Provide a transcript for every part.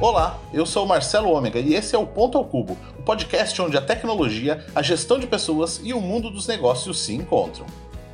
Olá, eu sou Marcelo Ômega e esse é o Ponto ao Cubo, o podcast onde a tecnologia, a gestão de pessoas e o mundo dos negócios se encontram.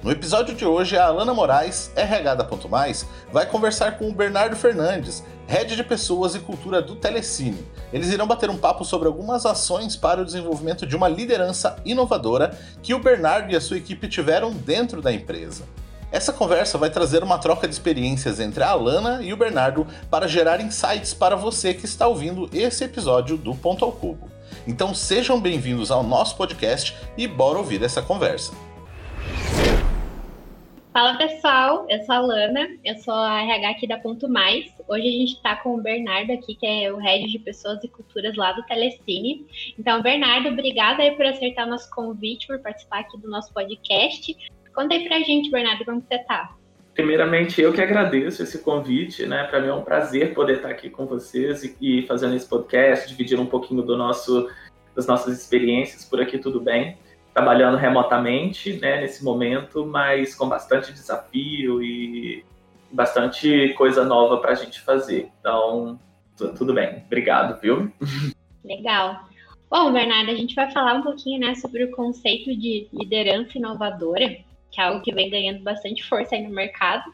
No episódio de hoje, a Alana Moraes, RH da Ponto Mais, vai conversar com o Bernardo Fernandes, Head de Pessoas e Cultura do Telecine. Eles irão bater um papo sobre algumas ações para o desenvolvimento de uma liderança inovadora que o Bernardo e a sua equipe tiveram dentro da empresa. Essa conversa vai trazer uma troca de experiências entre a Alana e o Bernardo para gerar insights para você que está ouvindo esse episódio do Ponto ao Cubo. Então sejam bem-vindos ao nosso podcast e bora ouvir essa conversa. Fala pessoal, eu sou a Lana, eu sou a RH aqui da Ponto Mais. Hoje a gente está com o Bernardo aqui, que é o head de pessoas e culturas lá do Telecine. Então, Bernardo, obrigada aí por acertar nosso convite, por participar aqui do nosso podcast. Conta aí pra gente, Bernardo, como você tá. Primeiramente, eu que agradeço esse convite, né? Para mim é um prazer poder estar aqui com vocês e, e fazendo esse podcast, dividir um pouquinho do nosso, das nossas experiências por aqui, tudo bem trabalhando remotamente né, nesse momento, mas com bastante desafio e bastante coisa nova para a gente fazer. Então, tudo bem. Obrigado, viu? Legal. Bom, Bernardo, a gente vai falar um pouquinho né, sobre o conceito de liderança inovadora, que é algo que vem ganhando bastante força aí no mercado,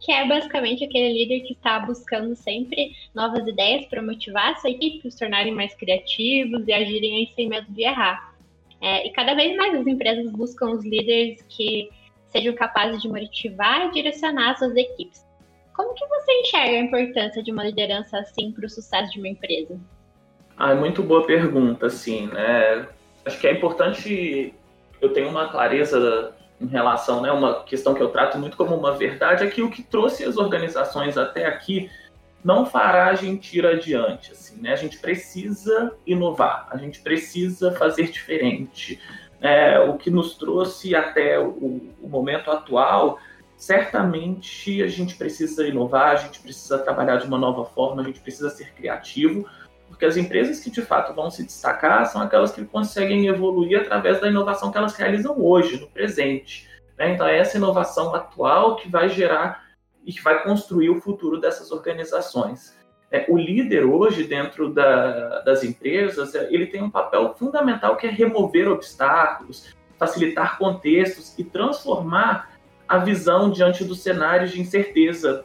que é basicamente aquele líder que está buscando sempre novas ideias para motivar a sua equipe, se tornarem mais criativos e agirem sem medo de errar. É, e cada vez mais as empresas buscam os líderes que sejam capazes de motivar e direcionar suas equipes. Como que você enxerga a importância de uma liderança assim para o sucesso de uma empresa? Ah, é muito boa pergunta, assim, né? Acho que é importante eu tenho uma clareza em relação, né, uma questão que eu trato muito como uma verdade é que o que trouxe as organizações até aqui não fará a gente ir adiante. Assim, né? A gente precisa inovar, a gente precisa fazer diferente. É, o que nos trouxe até o, o, momento atual, certamente a gente precisa inovar, a gente precisa trabalhar de uma nova forma, a gente precisa ser criativo, porque as empresas que de fato vão se destacar são aquelas que conseguem evoluir através da inovação que elas realizam hoje, no presente. Né? Então, é essa inovação atual que vai gerar e que vai construir o futuro dessas organizações. É, o líder hoje dentro da, das empresas é, ele tem um papel fundamental que é remover obstáculos, facilitar contextos e transformar a visão diante dos cenários de incerteza,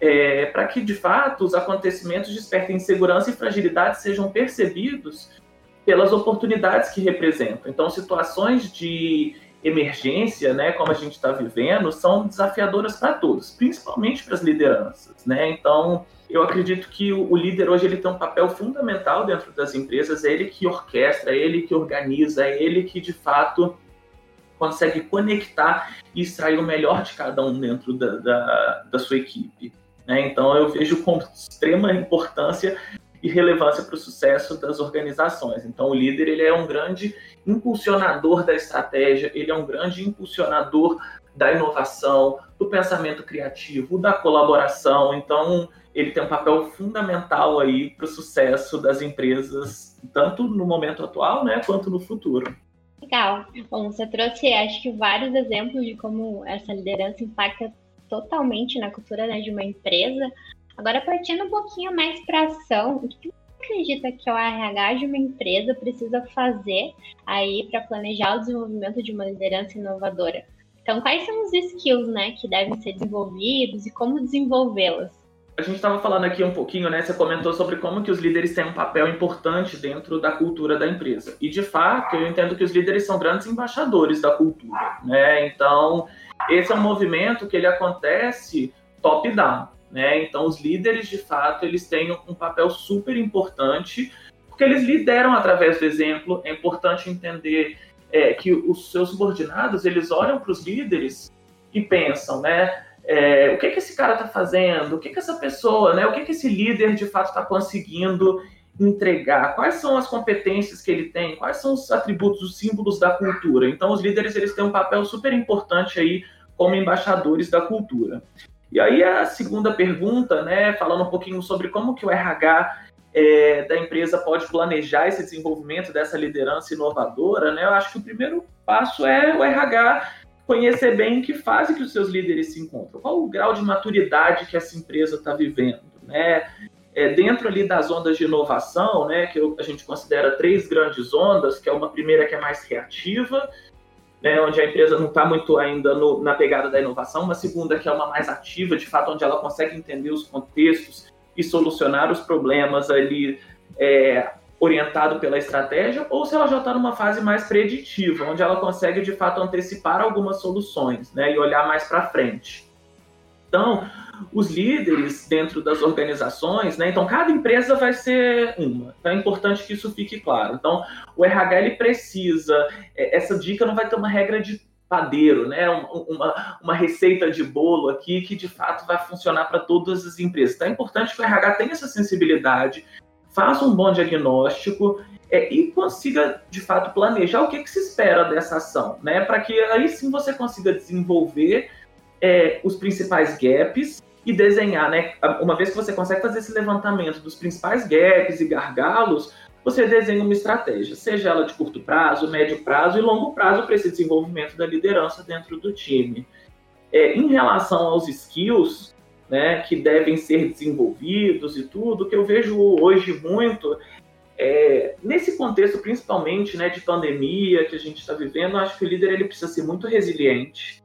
é, para que de fato os acontecimentos despertem insegurança e fragilidade sejam percebidos pelas oportunidades que representam. Então, situações de emergência, né, como a gente está vivendo, são desafiadoras para todos, principalmente para as lideranças, né? Então, eu acredito que o, líder hoje ele tem um papel fundamental dentro das empresas, é ele que orquestra, é ele que organiza, é ele que de fato consegue conectar e extrair o melhor de cada um dentro da, da, da sua equipe. Né? Então, eu vejo com extrema importância e relevância para o sucesso das organizações. Então, o líder ele é um grande impulsionador da estratégia, ele é um grande impulsionador da inovação, do pensamento criativo, da colaboração. Então, ele tem um papel fundamental aí para o sucesso das empresas, tanto no momento atual, né, quanto no futuro. Legal. Bom, você trouxe, acho que, vários exemplos de como essa liderança impacta totalmente na cultura né, de uma empresa. Agora, partindo um pouquinho mais para ação, o que você acredita que o RH de uma empresa precisa fazer aí para planejar o desenvolvimento de uma liderança inovadora? Então, quais são os skills né, que devem ser desenvolvidos e como desenvolvê-las? A gente estava falando aqui um pouquinho, né? Você comentou sobre como que os líderes têm um papel importante dentro da cultura da empresa. E de fato, eu entendo que os líderes são grandes embaixadores da cultura, né? Então, esse é um movimento que ele acontece top-down. Né? Então, os líderes, de fato, eles têm um papel super importante, porque eles lideram através do exemplo. É importante entender é, que os seus subordinados, eles olham para os líderes e pensam, né? É, o que, que esse cara está fazendo? O que, que essa pessoa, né? O que, que esse líder, de fato, está conseguindo entregar? Quais são as competências que ele tem? Quais são os atributos, os símbolos da cultura? Então, os líderes, eles têm um papel super importante aí como embaixadores da cultura. E aí a segunda pergunta, né, falando um pouquinho sobre como que o RH é, da empresa pode planejar esse desenvolvimento dessa liderança inovadora, né? Eu acho que o primeiro passo é o RH conhecer bem em que fase que os seus líderes se encontram, qual o grau de maturidade que essa empresa está vivendo, né? É, dentro ali das ondas de inovação, né, que a gente considera três grandes ondas, que é uma primeira que é mais reativa, né, onde a empresa não está muito ainda no, na pegada da inovação, uma segunda que é uma mais ativa, de fato, onde ela consegue entender os contextos e solucionar os problemas ali é, orientado pela estratégia, ou se ela já está numa fase mais preditiva, onde ela consegue de fato antecipar algumas soluções né, e olhar mais para frente. Então, os líderes dentro das organizações, né? Então, cada empresa vai ser uma. Então, é importante que isso fique claro. Então, o RH ele precisa. É, essa dica não vai ter uma regra de padeiro, né? Uma, uma receita de bolo aqui que de fato vai funcionar para todas as empresas. Então, é importante que o RH tenha essa sensibilidade, faça um bom diagnóstico é, e consiga, de fato, planejar o que, que se espera dessa ação, né? Para que aí sim você consiga desenvolver é, os principais gaps e desenhar, né? Uma vez que você consegue fazer esse levantamento dos principais gaps e gargalos, você desenha uma estratégia, seja ela de curto prazo, médio prazo e longo prazo para esse desenvolvimento da liderança dentro do time. É, em relação aos skills, né, que devem ser desenvolvidos e tudo, que eu vejo hoje muito é, nesse contexto, principalmente, né, de pandemia que a gente está vivendo, acho que o líder ele precisa ser muito resiliente,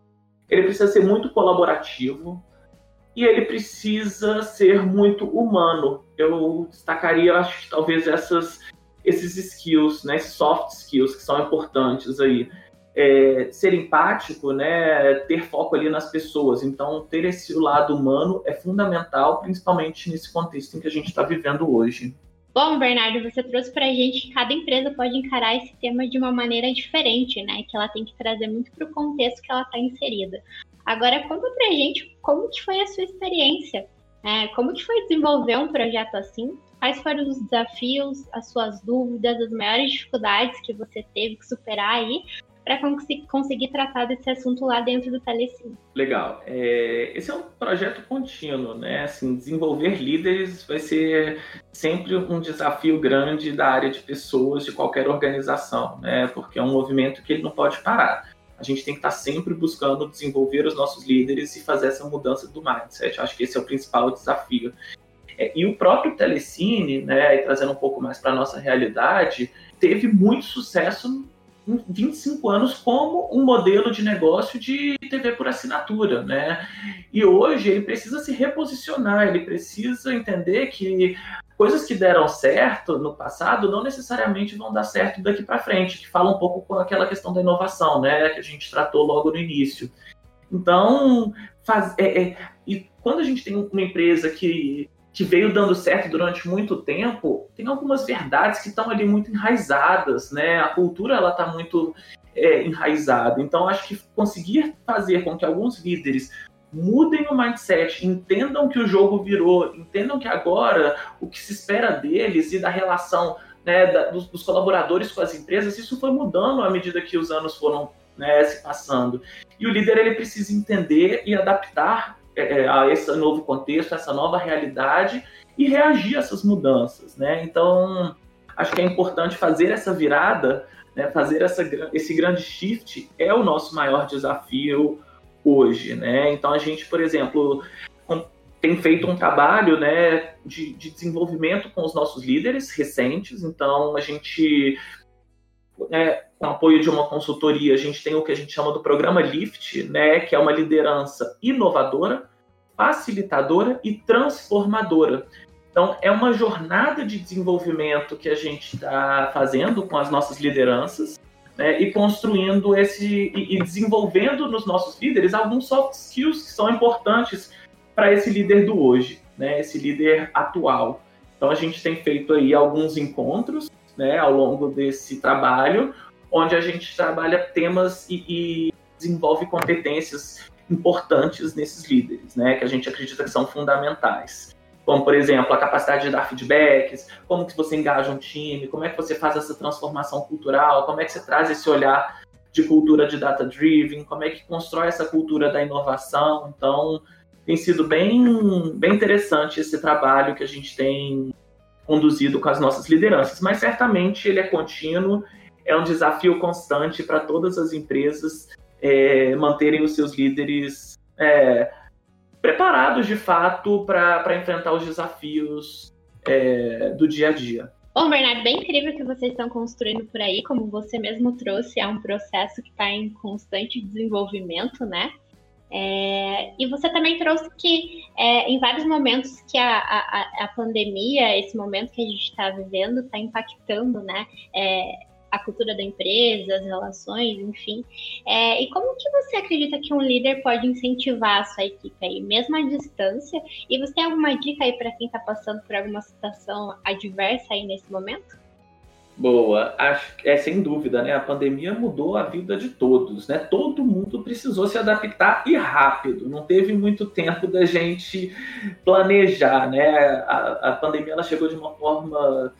ele precisa ser muito colaborativo e ele precisa ser muito humano. Eu destacaria, acho talvez essas, esses skills, né, soft skills que são importantes aí. É, ser empático, né, ter foco ali nas pessoas. Então, ter esse lado humano é fundamental, principalmente nesse contexto em que a gente está vivendo hoje. Bom, Bernardo, você trouxe para a gente que cada empresa pode encarar esse tema de uma maneira diferente, né? Que ela tem que trazer muito para o contexto que ela está inserida. Agora, conta para a gente como que foi a sua experiência, é, como que foi desenvolver um projeto assim? Quais foram os desafios, as suas dúvidas, as maiores dificuldades que você teve que superar aí para conseguir tratar desse assunto lá dentro do Telecine. Legal. É, esse é um projeto contínuo, né? Assim, desenvolver líderes vai ser sempre um desafio grande da área de pessoas de qualquer organização, né? Porque é um movimento que ele não pode parar. A gente tem que estar sempre buscando desenvolver os nossos líderes e fazer essa mudança do mindset. Acho que esse é o principal desafio. É, e o próprio Telecine, né, trazendo um pouco mais para a nossa realidade, teve muito sucesso 25 anos como um modelo de negócio de TV por assinatura, né? E hoje ele precisa se reposicionar, ele precisa entender que coisas que deram certo no passado não necessariamente vão dar certo daqui para frente, que fala um pouco com aquela questão da inovação, né? Que a gente tratou logo no início. Então, faz, é, é, e quando a gente tem uma empresa que que veio dando certo durante muito tempo, tem algumas verdades que estão ali muito enraizadas, né? A cultura ela está muito é, enraizada. Então, acho que conseguir fazer com que alguns líderes mudem o mindset, entendam que o jogo virou, entendam que agora o que se espera deles e da relação né, da, dos, dos, colaboradores com as empresas, isso foi mudando à medida que os anos foram né, se passando. E o líder ele precisa entender e adaptar é, é, a esse novo contexto, essa nova realidade e reagir a essas mudanças, né? Então, acho que é importante fazer essa virada, né? fazer essa, esse grande shift é o nosso maior desafio hoje, né? Então, a gente, por exemplo, tem feito um trabalho né, de, de desenvolvimento com os nossos líderes recentes, então a gente é, com apoio de uma consultoria, a gente tem o que a gente chama do programa LIFT, né, que é uma liderança inovadora, facilitadora e transformadora. Então, é uma jornada de desenvolvimento que a gente está fazendo com as nossas lideranças né, e construindo esse e, e desenvolvendo nos nossos líderes alguns soft skills que são importantes para esse líder do hoje, né, esse líder atual. Então, a gente tem feito aí alguns encontros né, ao longo desse trabalho, onde a gente trabalha temas e, e desenvolve competências importantes nesses líderes, né, que a gente acredita que são fundamentais. Como, por exemplo, a capacidade de dar feedbacks, como que você engaja um time, como é que você faz essa transformação cultural, como é que você traz esse olhar de cultura de data-driven, como é que constrói essa cultura da inovação. Então, tem sido bem, bem interessante esse trabalho que a gente tem conduzido com as nossas lideranças, mas certamente ele é contínuo, é um desafio constante para todas as empresas é, manterem os seus líderes é, preparados de fato para enfrentar os desafios é, do dia a dia. Bom, Bernardo, bem incrível que vocês estão construindo por aí, como você mesmo trouxe, é um processo que está em constante desenvolvimento, né? É, e você também trouxe que é, em vários momentos que a, a, a, pandemia, esse momento que a gente está vivendo, está impactando, né? É, a cultura da empresa, as relações, enfim. É, e como que você acredita que um líder pode incentivar a sua equipe aí, mesmo à distância? E você tem alguma dica aí para quem está passando por alguma situação adversa aí nesse momento? Boa, acho é sem dúvida, né? A pandemia mudou a vida de todos, né? Todo mundo precisou se adaptar e rápido. Não teve muito tempo da gente planejar, né? A, a pandemia ela chegou de uma forma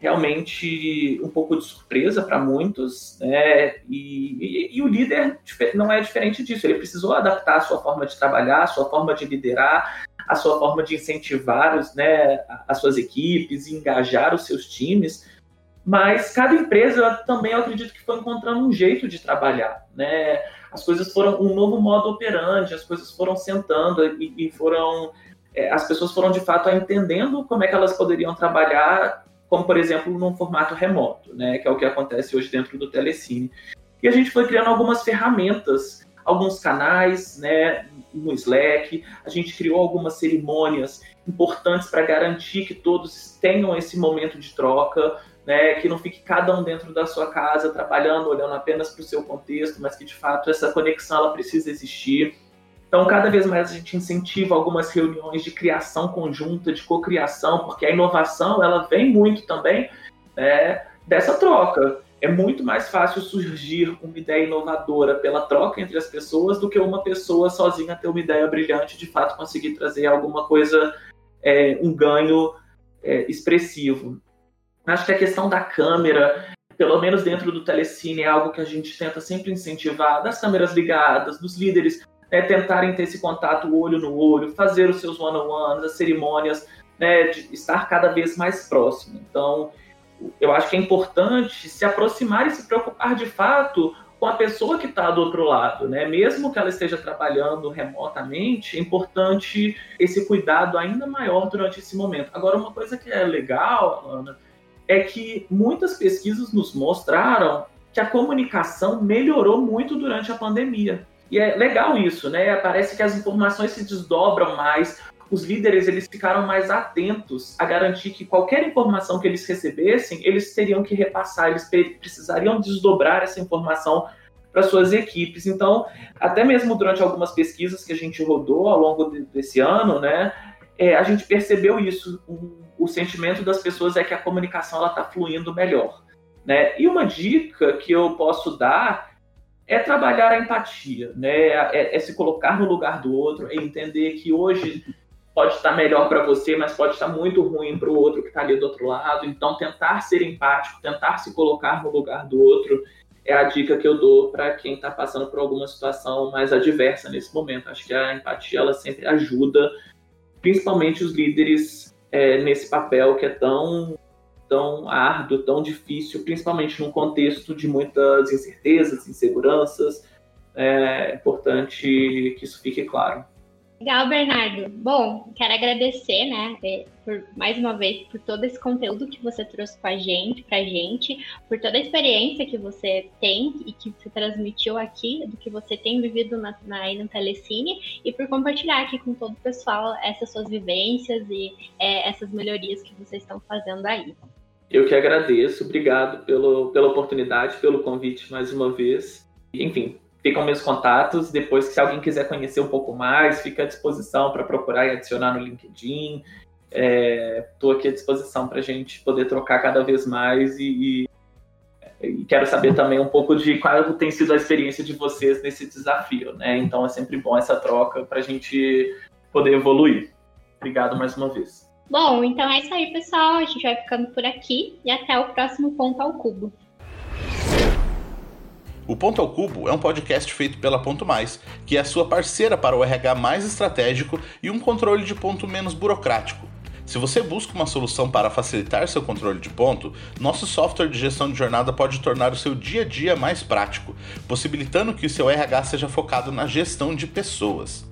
realmente um pouco de surpresa para muitos, né? E, e, e, o líder não é diferente disso. Ele precisou adaptar a sua forma de trabalhar, a sua forma de liderar, a sua forma de incentivar os, né, as suas equipes, engajar os seus times. Mas cada empresa também eu acredito que foi encontrando um jeito de trabalhar, né? As coisas foram um novo modo operante, as coisas foram sentando e, e foram é, as pessoas foram de fato entendendo como é que elas poderiam trabalhar como por exemplo num formato remoto, né, que é o que acontece hoje dentro do Telecine. E a gente foi criando algumas ferramentas, alguns canais, né, no Slack, a gente criou algumas cerimônias importantes para garantir que todos tenham esse momento de troca, né, que não fique cada um dentro da sua casa trabalhando, olhando apenas para o seu contexto, mas que de fato essa conexão ela precisa existir. Então, cada vez mais a gente incentiva algumas reuniões de criação conjunta, de cocriação, porque a inovação ela vem muito também né, dessa troca. É muito mais fácil surgir uma ideia inovadora pela troca entre as pessoas do que uma pessoa sozinha ter uma ideia brilhante de fato conseguir trazer alguma coisa, é, um ganho é, expressivo. Acho que a questão da câmera, pelo menos dentro do telecine, é algo que a gente tenta sempre incentivar, das câmeras ligadas, dos líderes né, tentarem ter esse contato olho no olho, fazer os seus one-on-ones, as cerimônias, né, de estar cada vez mais próximo. Então, eu acho que é importante se aproximar e se preocupar de fato com a pessoa que está do outro lado, né? Mesmo que ela esteja trabalhando remotamente, é importante esse cuidado ainda maior durante esse momento. Agora, uma coisa que é legal, Ana, é que muitas pesquisas nos mostraram que a comunicação melhorou muito durante a pandemia. E é legal isso, né? Parece que as informações se desdobram mais, os líderes eles ficaram mais atentos a garantir que qualquer informação que eles recebessem, eles teriam que repassar, eles precisariam desdobrar essa informação para suas equipes. Então, até mesmo durante algumas pesquisas que a gente rodou ao longo desse ano, né, é, a gente percebeu isso. Um, o sentimento das pessoas é que a comunicação ela está fluindo melhor. Né? E uma dica que eu posso dar é trabalhar a empatia, né? É, é, se colocar no lugar do outro, é entender que hoje pode estar melhor para você, mas pode estar muito ruim para o outro que está ali do outro lado. Então, tentar ser empático, tentar se colocar no lugar do outro, é a dica que eu dou para quem está passando por alguma situação mais adversa nesse momento. Acho que a empatia ela sempre ajuda, principalmente os líderes é, nesse papel que é tão tão árduo, tão difícil, principalmente num contexto de muitas incertezas, inseguranças. É importante que isso fique claro. Legal, Bernardo. Bom, quero agradecer, né, é, por mais uma vez por todo esse conteúdo que você trouxe com a gente, pra gente, por toda a experiência que você tem e que você transmitiu aqui, do que você tem vivido na, na, aí no Telecine, e por compartilhar aqui com todo o pessoal essas suas vivências e é, essas melhorias que vocês estão fazendo aí. Eu que agradeço, obrigado pelo, pela oportunidade, pelo convite mais uma vez. Enfim, ficam meus contatos. Depois, se alguém quiser conhecer um pouco mais, fica à disposição para procurar e adicionar no LinkedIn. Estou é, aqui à disposição para a gente poder trocar cada vez mais e, e, e, quero saber também um pouco de qual tem sido a experiência de vocês nesse desafio. Né? Então é sempre bom essa troca para a gente poder evoluir. Obrigado mais uma vez. Bom, então é isso aí, pessoal. A gente vai ficando por aqui e até o próximo Ponto ao Cubo. O Ponto ao Cubo é um podcast feito pela Ponto Mais, que é a sua parceira para o RH mais estratégico e um controle de ponto menos burocrático. Se você busca uma solução para facilitar seu controle de ponto, nosso software de gestão de jornada pode tornar o seu dia a dia mais prático, possibilitando que o seu RH seja focado na gestão de pessoas.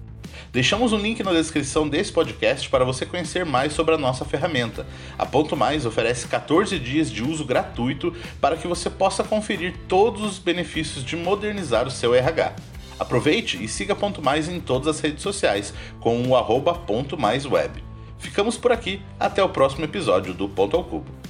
Deixamos um link na descrição desse podcast para você conhecer mais sobre a nossa ferramenta. A Ponto Mais oferece 14 dias de uso gratuito para que você possa conferir todos os benefícios de modernizar o seu RH. Aproveite e siga Ponto Mais em todas as redes sociais com o arroba. Ficamos por aqui, até o próximo episódio do Ponto ao Cubo.